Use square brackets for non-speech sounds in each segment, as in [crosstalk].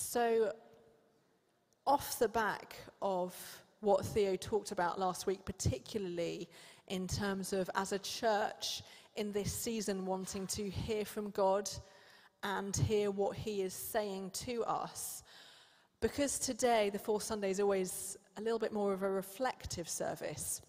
So, off the back of what Theo talked about last week, particularly in terms of as a church in this season wanting to hear from God and hear what He is saying to us. Because today, the fourth Sunday, is always a little bit more of a reflective service,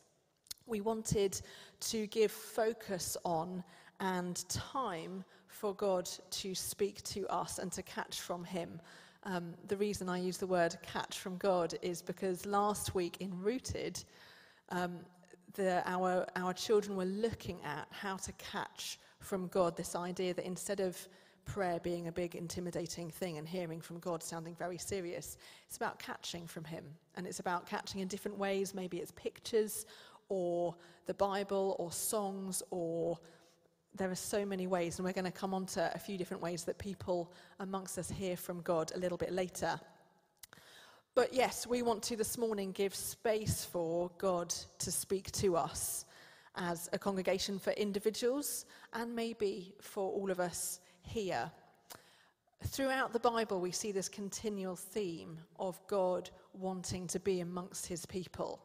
we wanted to give focus on and time for God to speak to us and to catch from Him. Um, the reason I use the word catch from God is because last week in Rooted, um, the, our, our children were looking at how to catch from God this idea that instead of prayer being a big intimidating thing and hearing from God sounding very serious, it's about catching from Him. And it's about catching in different ways. Maybe it's pictures or the Bible or songs or there are so many ways, and we're going to come on to a few different ways that people amongst us hear from God a little bit later. But yes, we want to this morning give space for God to speak to us as a congregation for individuals and maybe for all of us here. Throughout the Bible, we see this continual theme of God wanting to be amongst his people.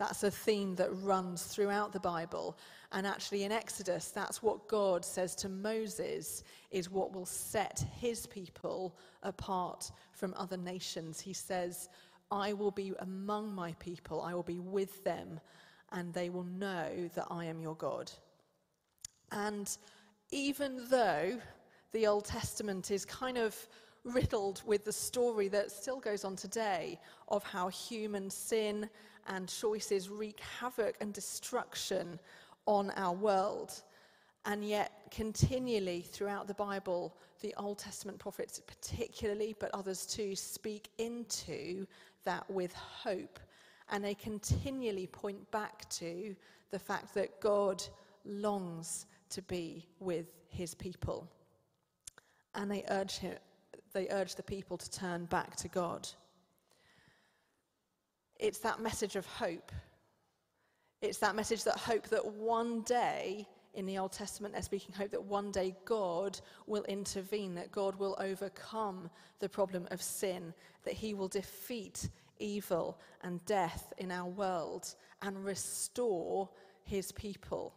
That's a theme that runs throughout the Bible. And actually, in Exodus, that's what God says to Moses is what will set his people apart from other nations. He says, I will be among my people, I will be with them, and they will know that I am your God. And even though the Old Testament is kind of riddled with the story that still goes on today of how human sin and choices wreak havoc and destruction on our world. And yet, continually throughout the Bible, the Old Testament prophets, particularly, but others too, speak into that with hope. And they continually point back to the fact that God longs to be with his people. And they urge, him, they urge the people to turn back to God. It's that message of hope. It's that message that hope that one day in the Old Testament, they're speaking hope that one day God will intervene, that God will overcome the problem of sin, that he will defeat evil and death in our world and restore his people.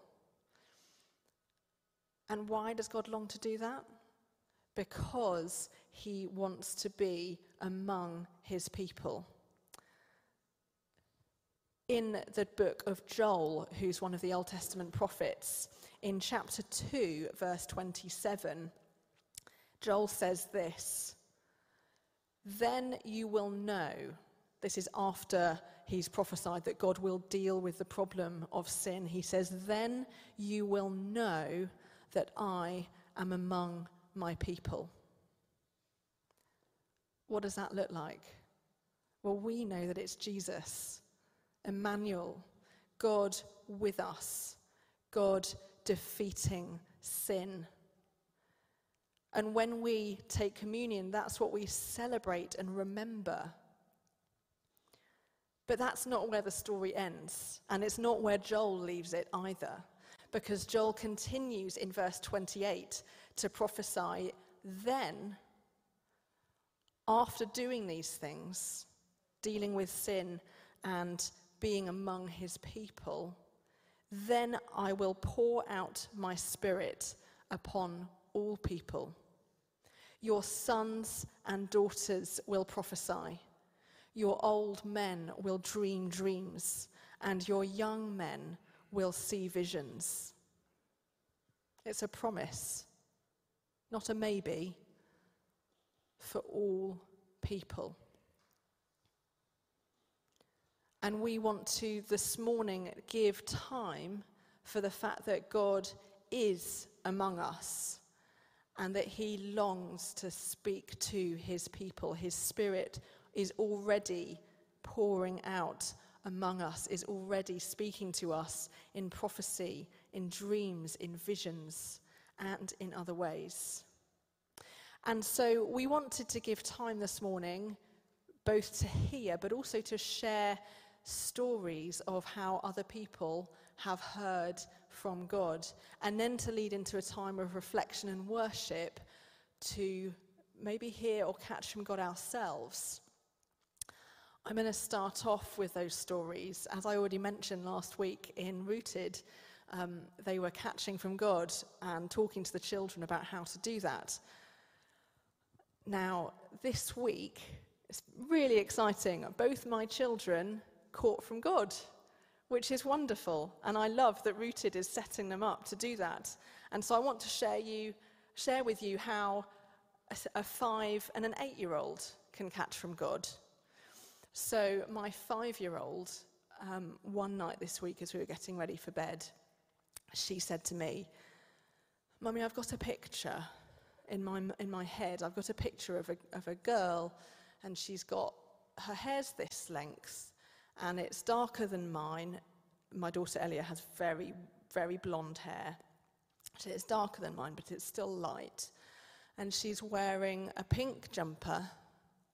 And why does God long to do that? Because he wants to be among his people in the book of Joel, who's one of the Old Testament prophets, in chapter 2, verse 27, Joel says this Then you will know, this is after he's prophesied that God will deal with the problem of sin. He says, Then you will know that I am among my people. What does that look like? Well, we know that it's Jesus. Emmanuel, God with us, God defeating sin. And when we take communion, that's what we celebrate and remember. But that's not where the story ends, and it's not where Joel leaves it either, because Joel continues in verse 28 to prophesy then, after doing these things, dealing with sin and being among his people, then I will pour out my spirit upon all people. Your sons and daughters will prophesy. Your old men will dream dreams, and your young men will see visions. It's a promise, not a maybe, for all people. And we want to this morning give time for the fact that God is among us and that he longs to speak to his people. His spirit is already pouring out among us, is already speaking to us in prophecy, in dreams, in visions, and in other ways. And so we wanted to give time this morning both to hear but also to share stories of how other people have heard from God, and then to lead into a time of reflection and worship to maybe hear or catch from God ourselves. I'm going to start off with those stories. As I already mentioned last week in Rooted, um, they were catching from God and talking to the children about how to do that. Now, this week, it's really exciting. Both my children caught from God, which is wonderful. And I love that Rooted is setting them up to do that. And so I want to share, you, share with you how a, five and an eight year old can catch from God. So, my five year old, um, one night this week as we were getting ready for bed, she said to me, Mummy, I've got a picture in my, in my head. I've got a picture of a, of a girl, and she's got her hair's this length, and it's darker than mine. My daughter Elia has very, very blonde hair. So it's darker than mine, but it's still light. And she's wearing a pink jumper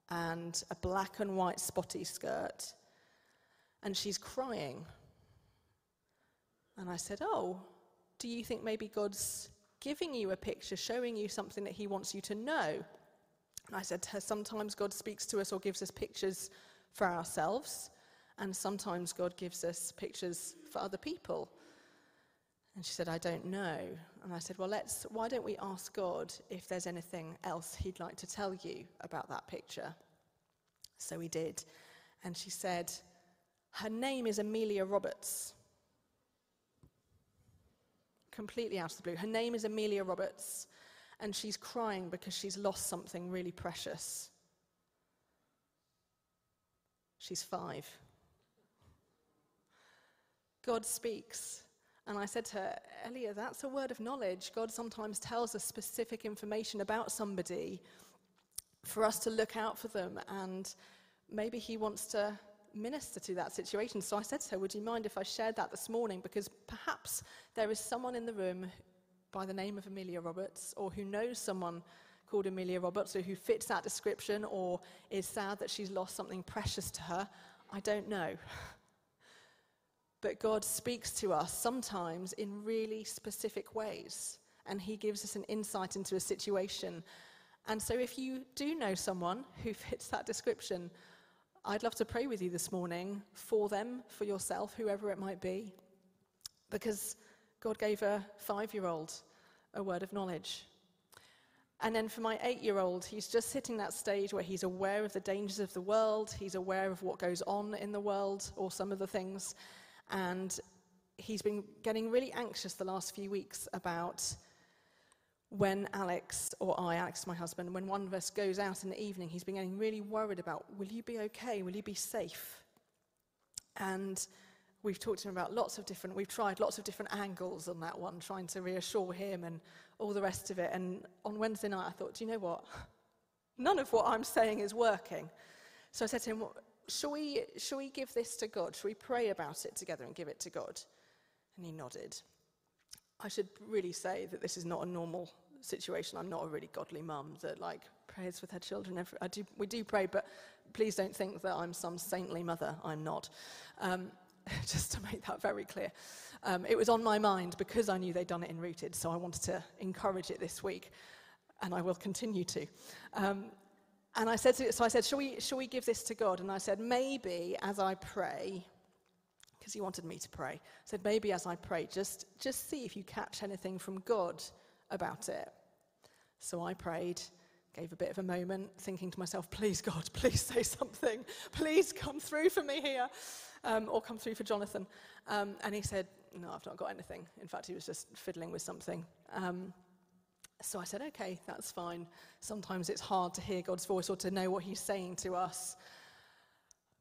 and a black and white spotty skirt, and she's crying. And I said, Oh, do you think maybe God's giving you a picture, showing you something that He wants you to know? And I said to her, Sometimes God speaks to us or gives us pictures for ourselves, and sometimes God gives us pictures for other people. And she said, I don't know. And I said, Well, let's, why don't we ask God if there's anything else He'd like to tell you about that picture? So we did. And she said, Her name is Amelia Roberts. Completely out of the blue. Her name is Amelia Roberts. And she's crying because she's lost something really precious. She's five. God speaks and I said to her, Elia, that's a word of knowledge. God sometimes tells us specific information about somebody for us to look out for them, and maybe He wants to minister to that situation. So I said to her, Would you mind if I shared that this morning? Because perhaps there is someone in the room by the name of Amelia Roberts, or who knows someone called Amelia Roberts, or who fits that description, or is sad that she's lost something precious to her. I don't know. [laughs] But God speaks to us sometimes in really specific ways, and He gives us an insight into a situation. And so, if you do know someone who [laughs] fits that description, I'd love to pray with you this morning for them, for yourself, whoever it might be, because God gave a five year old a word of knowledge. And then for my eight year old, he's just hitting that stage where he's aware of the dangers of the world, he's aware of what goes on in the world, or some of the things, and he's been getting really anxious the last few weeks about when Alex, or I, Alex, my husband, when one of us goes out in the evening, he's been getting really worried about will you be okay? Will you be safe? And we've talked to him about lots of different, we've tried lots of different angles on that one, trying to reassure him and all the rest of it. And on Wednesday night, I thought, do you know what? None of what I'm saying is working. So I said to him, shall we, shall we give this to God? Shall we pray about it together and give it to God? And he nodded. I should really say that this is not a normal situation. I'm not a really godly mum that like prays with her children. Every, I do, we do pray, but please don't think that I'm some saintly mother. I'm not. Um, [laughs] just to make that very clear. Um, it was on my mind because I knew they'd done it in Rooted, so I wanted to encourage it this week, and I will continue to. Um, and I said to, so I said, shall we, shall we give this to God? And I said, maybe as I pray, because he wanted me to pray, I said, maybe as I pray, just, just see if you catch anything from God about it. So I prayed, gave a bit of a moment, thinking to myself, please, God, [laughs] please say something. Please come through for me here, um, or come through for Jonathan. Um, and he said, no, I've not got anything. In fact, he was just fiddling with something. Um, so I said, okay, that's fine. Sometimes it's hard to hear God's voice or to know what He's saying to us.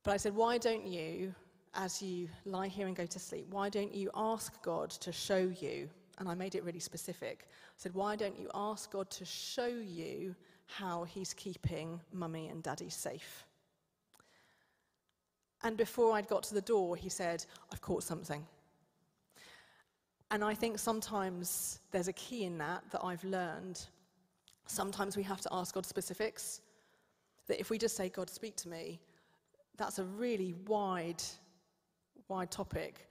But I said, why don't you, as you lie here and go to sleep, why don't you ask God to show you? And I made it really specific. I said, why don't you ask God to show you how He's keeping mummy and daddy safe? And before I'd got to the door, he said, I've caught something. And I think sometimes there's a key in that that I've learned. Sometimes we have to ask God specifics. That if we just say, God, speak to me, that's a really wide, wide topic.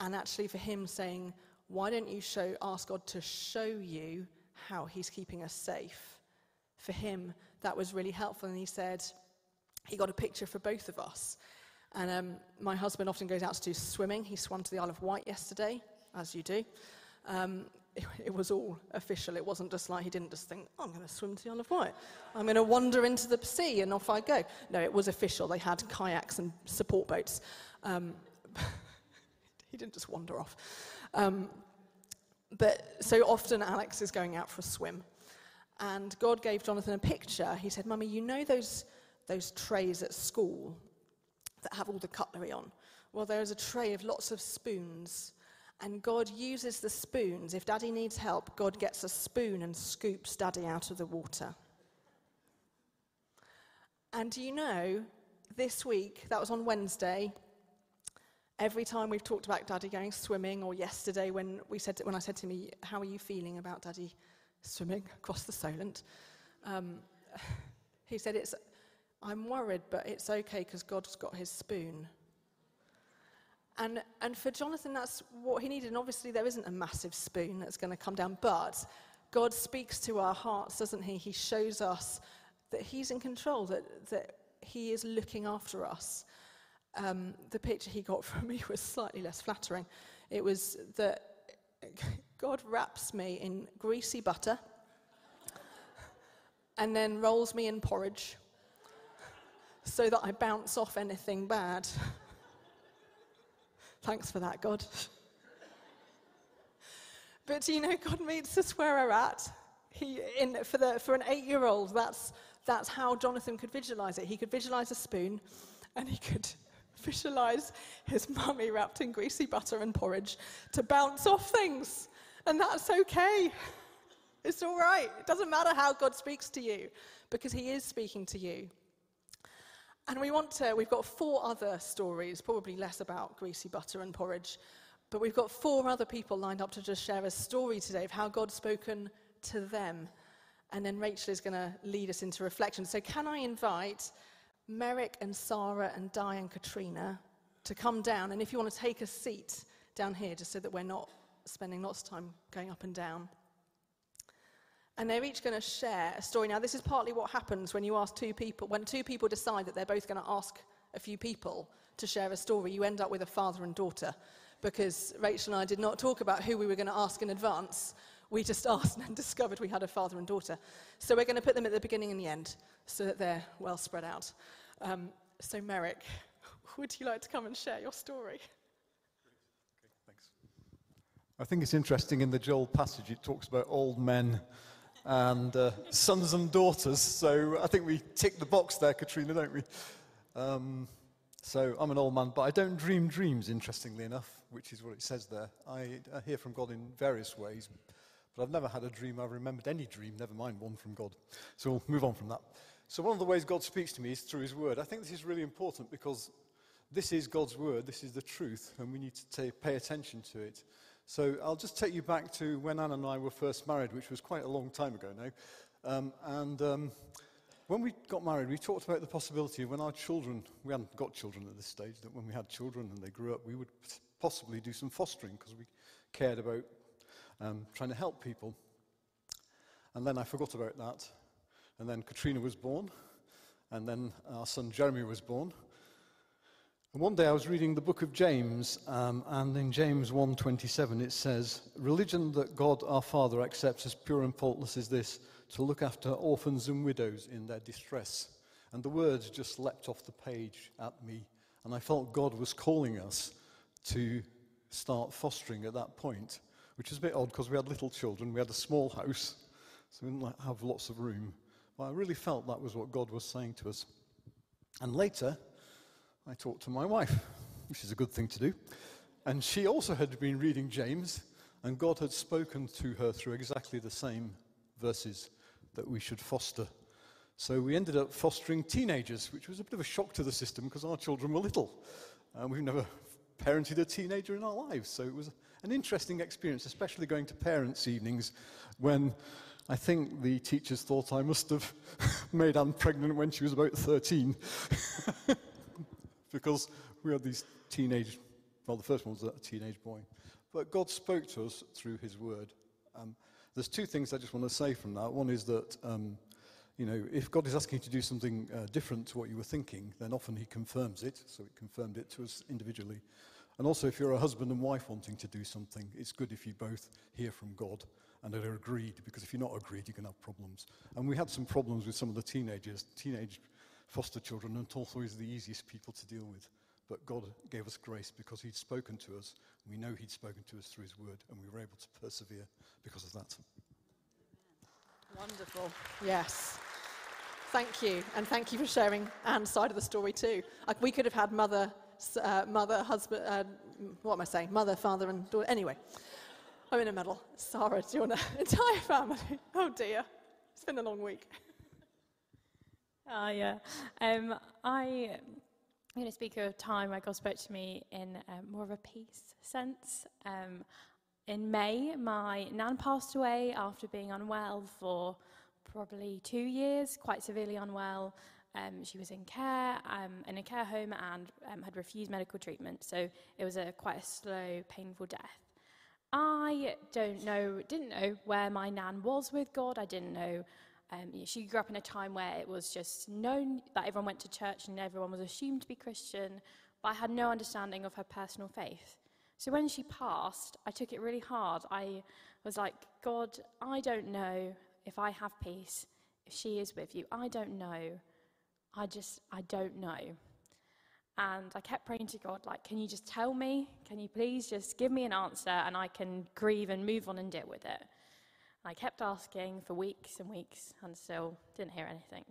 And actually, for Him saying, why don't you show, ask God to show you how He's keeping us safe, for him, that was really helpful. And he said he got a picture for both of us. And um, my husband often goes out to do swimming. He swam to the Isle of Wight yesterday, as you do. Um, it, [laughs] it, was all official. It wasn't just like he didn't just think, oh, I'm going to swim to the Isle of Wight. I'm going to wander into the sea and off I go. No, it was official. They had kayaks and support boats. Um, [laughs] he didn't just wander off. Um, but so often Alex is going out for a swim. And God gave Jonathan a picture. He said, Mummy, you know those, those trays at school that have all the cutlery on? Well, there is a tray of lots of spoons. And God uses the spoons. If daddy needs help, God gets a spoon and scoops daddy out of the water. And do you know, this week, that was on Wednesday, every time we've talked about daddy going swimming, or yesterday when, we said, when I said to me, How are you feeling about daddy swimming across the Solent? Um, [laughs] he said, it's, I'm worried, but it's okay because God's got his spoon. And, and for Jonathan, that's what he needed. And obviously, there isn't a massive spoon that's going to come down, but God speaks to our hearts, doesn't he? He shows us that he's in control, that, that he is looking after us. Um, the picture he got [laughs] from me was slightly less flattering. It was that God wraps me in greasy butter and then rolls me in porridge so that I bounce off anything bad. [laughs] Thanks for that, God. [laughs] but you know, God meets us where we're at. He, in, for, the, for an eight year old, that's, that's how Jonathan could visualize it. He could visualize a spoon and he could [laughs] visualize his mummy wrapped in greasy butter and porridge to bounce off things. And that's okay. It's all right. It doesn't matter how God speaks to you because he is speaking to you. And we want to, we've got four other stories, probably less about greasy butter and porridge, but we've got four other people lined up to just share a story today of how God's spoken to them. And then Rachel is going to lead us into reflection. So, can I invite Merrick and Sarah and Di and Katrina to come down. And if you want to take a seat down here, just so that we're not spending lots of time going up and down. And they're each going to share a story. Now, this is partly what happens when you ask two people, when two people decide that they're both going to ask a few people to share a story, you end up with a father and daughter. Because Rachel and I did not talk about who we were going to ask in advance. We just [laughs] asked and discovered we had a father and daughter. So we're going to put them at the beginning and the end so that they're well spread out. Um, so, Merrick, [laughs] would you like to come and share your story? Okay, thanks. I think it's interesting in the Joel passage, it talks about old men and uh, sons and daughters. So I think we tick the box there, Katrina, don't we? Um, so I'm an old man, but I don't dream dreams, interestingly enough, which is what it says there. I, I hear from God in various ways, but I've never had a dream I've remembered any dream, never mind one from God. So we'll move on from that. So, one of the ways God speaks to me is through His Word. I think this is really important because this is God's Word, this is the truth, and we need to pay attention to it. So, I'll just take you back to when Anna and I were first married, which was quite a long time ago now. Um, and um, when we got married, we talked about the possibility of when our children, we hadn't got children at this stage, that when we had children and they grew up, we would possibly do some fostering because we cared about um, trying to help people. And then I forgot about that and then Katrina was born. And then our son Jeremy was born. And one day I was reading the book of James, um, and in James 1:27 it says, "Religion that God our Father accepts as pure and faultless is this: to look after orphans and widows in their distress." And the words just leapt off the page at me, and I felt God was calling us to start fostering at that point, which is a bit odd because we had little children, we had a small house, so we didn't have lots of room. But I really felt that was what God was saying to us. And later, I talked to my wife, which is a good thing to do. And she also had been reading James, and God had spoken to her through exactly the same verses that we should foster. So we ended up fostering teenagers, which was a bit of a shock to the system because our children were little. And we've never parented a teenager in our lives. So it was an interesting experience, especially going to parents' evenings when I think the teachers thought I must have [laughs] made Anne pregnant when she was about 13. [laughs] because we had these teenage, well, the first one was a teenage boy. But God spoke to us through his word. Um, there's two things I just want to say from that. One is that, um, you know, if God is asking you to do something uh, different to what you were thinking, then often He confirms it. So it confirmed it to us individually. And also, if you're a husband and wife wanting to do something, it's good if you both hear from God and are agreed, because if you're not agreed, you can have problems. And we had some problems with some of the teenagers, teenage foster children, and always the easiest people to deal with. But God gave us grace because He'd spoken to us. We know He'd spoken to us through His word, and we were able to persevere because of that. Wonderful. Yes. Thank you. And thank you for sharing Anne's side of the story too. Like we could have had mother, uh, mother, husband, uh, what am I saying? Mother, father, and daughter. Anyway, I'm in a middle. Sarah, do you want an [laughs] entire family? Oh dear. It's been a long week. Ah, uh, yeah. Um, I, I'm going to speak of time where God spoke to me in um, more of a peace sense. Um, in May, my nan passed away after being unwell for probably two years, quite severely unwell. Um, she was in care, um, in a care home, and um, had refused medical treatment. So it was a quite a slow, painful death. I don't know, didn't know where my nan was with God. I didn't know. Um, she grew up in a time where it was just known that everyone went to church and everyone was assumed to be Christian, but I had no understanding of her personal faith. So when she passed, I took it really hard. I was like, God, I don't know if I have peace, if she is with you. I don't know. I just, I don't know. And I kept praying to God, like, can you just tell me? Can you please just give me an answer and I can grieve and move on and deal with it? I kept asking for weeks and weeks and still didn't hear anything.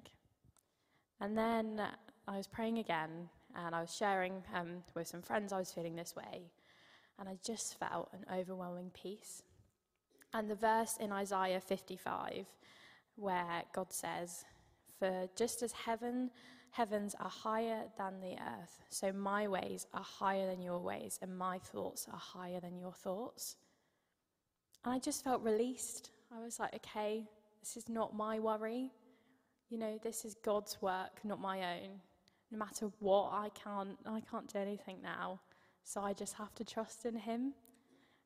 And then I was praying again and I was sharing um, with some friends I was feeling this way. And I just felt an overwhelming peace. And the verse in Isaiah 55, where God says, For just as heaven, heavens are higher than the earth, so my ways are higher than your ways, and my thoughts are higher than your thoughts. And I just felt released. I was like, okay, this is not my worry. You know, this is God's work, not my own. No matter what, I can't, I can't do anything now. So I just have to trust in Him.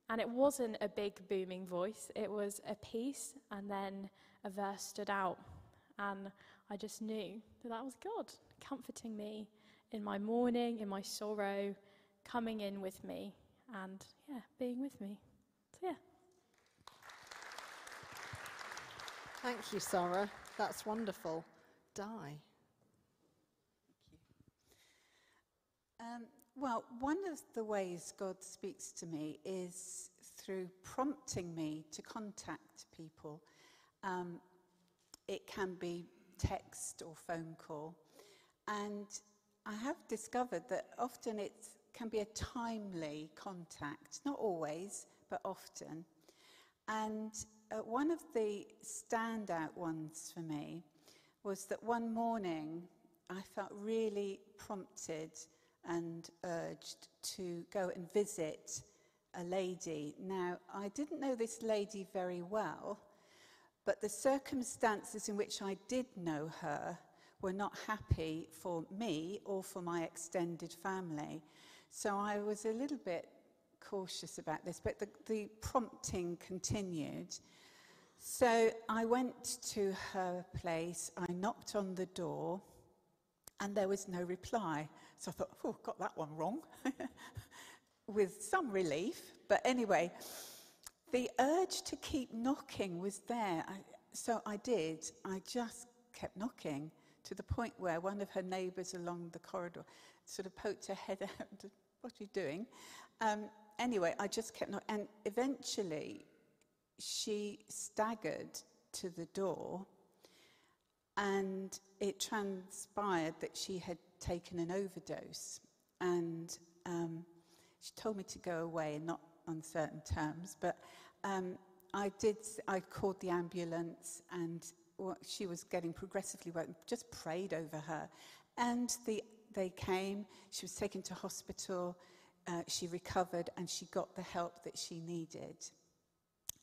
And it wasn't a big booming voice, it was a peace, and then a verse stood out. And I just knew that that was God comforting me in my mourning, in my sorrow, coming in with me, and yeah, being with me. So, yeah. Thank you, Sarah. That's wonderful. Di. Um, well, one of the ways God speaks to me is through prompting me to contact people. Um, it can be text or phone call. And I have discovered that often it can be a timely contact, not always, but often. And uh, one of the standout ones for me was that one morning I felt really prompted and urged to go and visit a lady. Now, I didn't know this lady very well, but the circumstances in which I did know her were not happy for me or for my extended family. So I was a little bit cautious about this, but the, the prompting continued. So I went to her place, I knocked on the door, and there was no reply. So I thought, oh, got that one wrong, [laughs] with some relief. But anyway, the urge to keep knocking was there. I, so I did. I just kept knocking to the point where one of her neighbours along the corridor sort of poked her head [laughs] out. what are you doing? Um, anyway, I just kept knocking. And eventually, she staggered to the door and it transpired that she had taken an overdose. And um, she told me to go away, not on certain terms. But um, I did, I called the ambulance and she was getting progressively worse, just prayed over her. And the, they came, she was taken to hospital, uh, she recovered, and she got the help that she needed.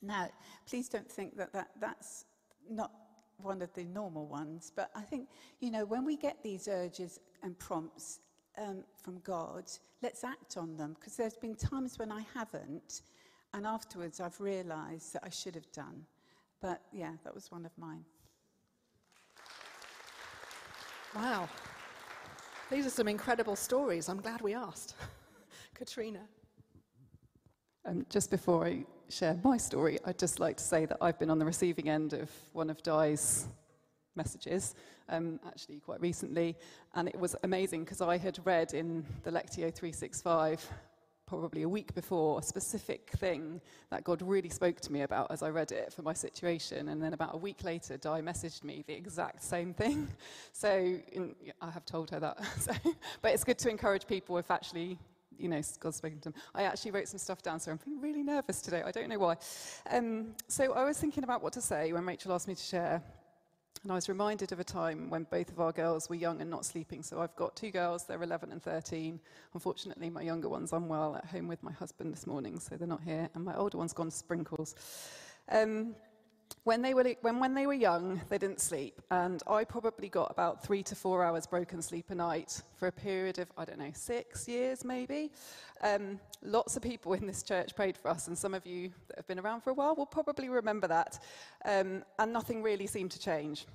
Now, please don't think that, that that's not one of the normal ones, but I think, you know, when we get these urges and prompts um, from God, let's act on them, because there's been times when I haven't, and afterwards I've realized that I should have done. But yeah, that was one of mine. Wow. These are some incredible stories. I'm glad we asked. [laughs] Katrina. Um, just before I share my story, I'd just like to say that I've been on the receiving end of one of Di's messages, um, actually quite recently, and it was amazing because I had read in the Lectio 365 probably a week before a specific thing that God really spoke to me about as I read it for my situation. And then about a week later, Di messaged me the exact same thing. [laughs] So in, I have told her that. [laughs] so, but it's good to encourage people if actually you know, God's spoken to them. I actually wrote some stuff down, so I'm feeling really nervous today. I don't know why. Um, so I was thinking about what to say when Rachel asked me to share. And I was reminded of a time when both of our girls were young and not sleeping. So I've got two girls, they're 11 and 13. Unfortunately, my younger one's unwell at home with my husband this morning, so they're not here. And my older one's gone to sprinkles. Um, when they, were, when, when they were young, they didn't sleep. And I probably got about three to four hours broken sleep a night for a period of, I don't know, six years maybe. Um, lots of people in this church prayed for us, and some of you that have been around for a while will probably remember that. Um, and nothing really seemed to change.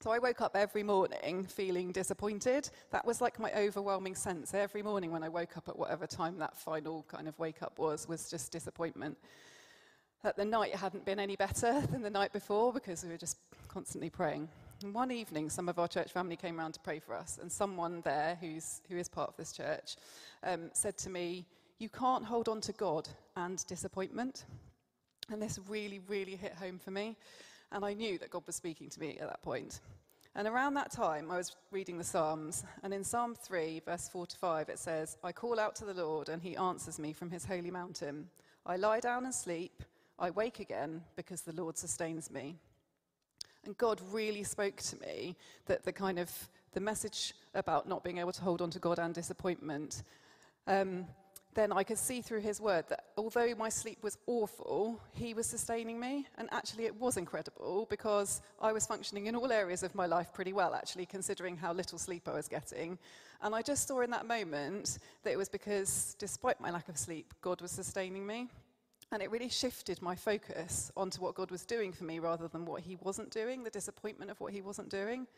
So I woke up every morning feeling disappointed. That was like my overwhelming sense. Every morning when I woke up at whatever time that final kind of wake up was, was just disappointment that the night hadn't been any better [laughs] than the night before because we were just constantly praying. And one evening, some of our church family came around to pray for us, and someone there who's, who is part of this church um, said to me, You can't hold on to God and disappointment. And this really, really hit home for me. And I knew that God was speaking to me at that point. And around that time, I was reading the Psalms. And in Psalm 3, verse 4 to 5, it says, I call out to the Lord, and he answers me from his holy mountain. I lie down and sleep. I wake again because the Lord sustains me. And God really spoke to me that the kind of the message about not being able to hold on to God and disappointment, um, then I could see through his word that although my sleep was awful, he was sustaining me. And actually, it was incredible because I was functioning in all areas of my life pretty well, actually, considering how little sleep I was getting. And I just saw in that moment that it was because, despite my lack of sleep, God was sustaining me. And it really shifted my focus onto what God was doing for me rather than what He wasn't doing, the disappointment of what He wasn't doing.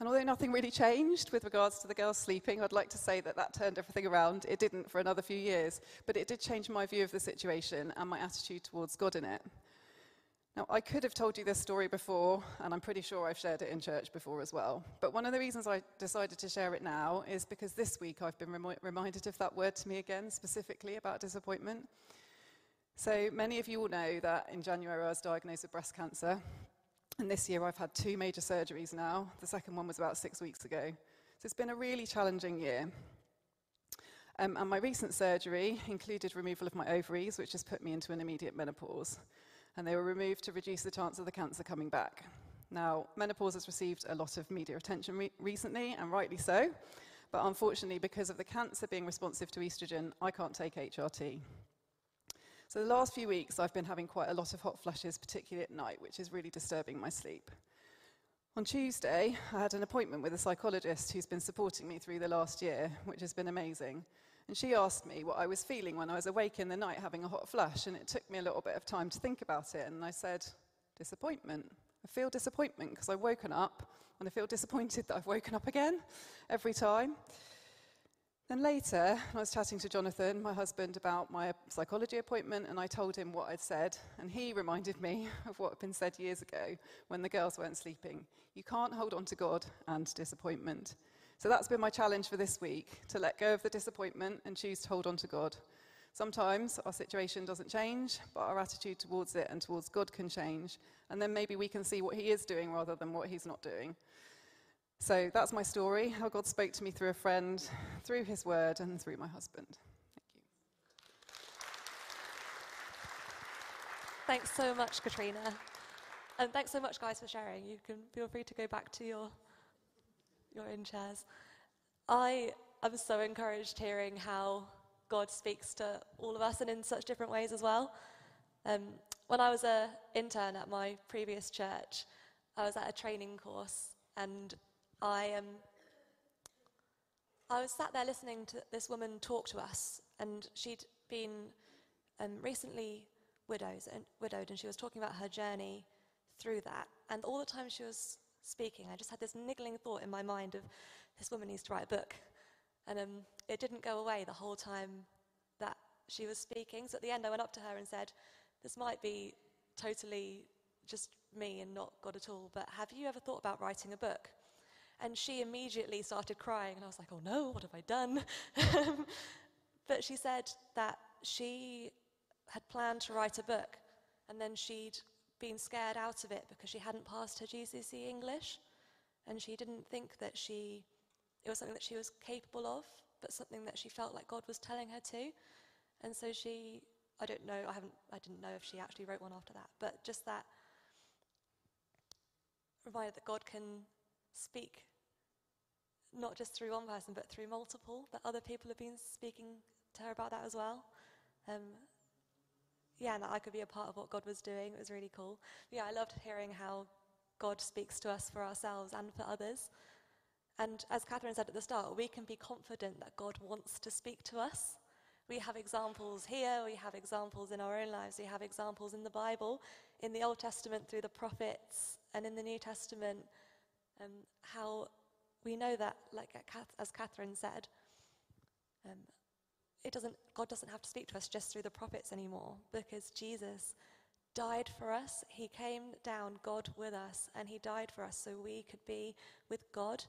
And although nothing really changed with regards to the girls sleeping, I'd like to say that that turned everything around. It didn't for another few years, but it did change my view of the situation and my attitude towards God in it. Now, I could have told you this story before, and I'm pretty sure I've shared it in church before as well. But one of the reasons I decided to share it now is because this week I've been remi- reminded of that word to me again, specifically about disappointment. So many of you will know that in January I was diagnosed with breast cancer. And this year I've had two major surgeries now. The second one was about six weeks ago. So it's been a really challenging year. Um, and my recent surgery included removal of my ovaries, which has put me into an immediate menopause. And they were removed to reduce the chance of the cancer coming back. Now, menopause has received a lot of media attention re- recently, and rightly so. But unfortunately, because of the cancer being responsive to estrogen, I can't take HRT. So the last few weeks, I've been having quite a lot of hot flushes, particularly at night, which is really disturbing my sleep. On Tuesday, I had an appointment with a psychologist who's been supporting me through the last year, which has been amazing. And she asked me what I was feeling when I was awake in the night having a hot flush, and it took me a little bit of time to think about it. And I said, disappointment. I feel disappointment because I've woken up, and I feel disappointed that I've woken up again every time. Then later, I was chatting to Jonathan, my husband, about my psychology appointment, and I told him what I'd said. And he reminded me [laughs] of what had been said years ago when the girls weren't sleeping. You can't hold on to God and disappointment. So that's been my challenge for this week to let go of the disappointment and choose to hold on to God. Sometimes our situation doesn't change, but our attitude towards it and towards God can change. And then maybe we can see what He is doing rather than what He's not doing. So that's my story how God spoke to me through a friend, through his word, and through my husband. Thank you. Thanks so much, Katrina. And thanks so much, guys, for sharing. You can feel free to go back to your, your own chairs. I am so encouraged hearing how God speaks to all of us and in such different ways as well. Um, when I was an intern at my previous church, I was at a training course and I, um, I was sat there listening to this woman talk to us, and she'd been um, recently widowed and, widowed, and she was talking about her journey through that. And all the time she was speaking, I just had this niggling thought in my mind of this woman needs to write a book. And um, it didn't go away the whole time that she was speaking. So at the end, I went up to her and said, This might be totally just me and not God at all, but have you ever thought about writing a book? And she immediately started crying, and I was like, Oh no, what have I done? [laughs] but she said that she had planned to write a book, and then she'd been scared out of it because she hadn't passed her GCSE English, and she didn't think that she it was something that she was capable of, but something that she felt like God was telling her to. And so she, I don't know, I haven't, I didn't know if she actually wrote one after that, but just that reminder that God can speak not just through one person, but through multiple, that other people have been speaking to her about that as well. Um, yeah, and that I could be a part of what God was doing. It was really cool. Yeah, I loved hearing how God speaks to us for ourselves and for others. And as Catherine said at the start, we can be confident that God wants to speak to us. We have examples here, we have examples in our own lives, we have examples in the Bible, in the Old Testament through the prophets, and in the New Testament, um, how we know that, like as Catherine said, um, it doesn't, God doesn't have to speak to us just through the prophets anymore because Jesus died for us. He came down, God with us, and He died for us so we could be with God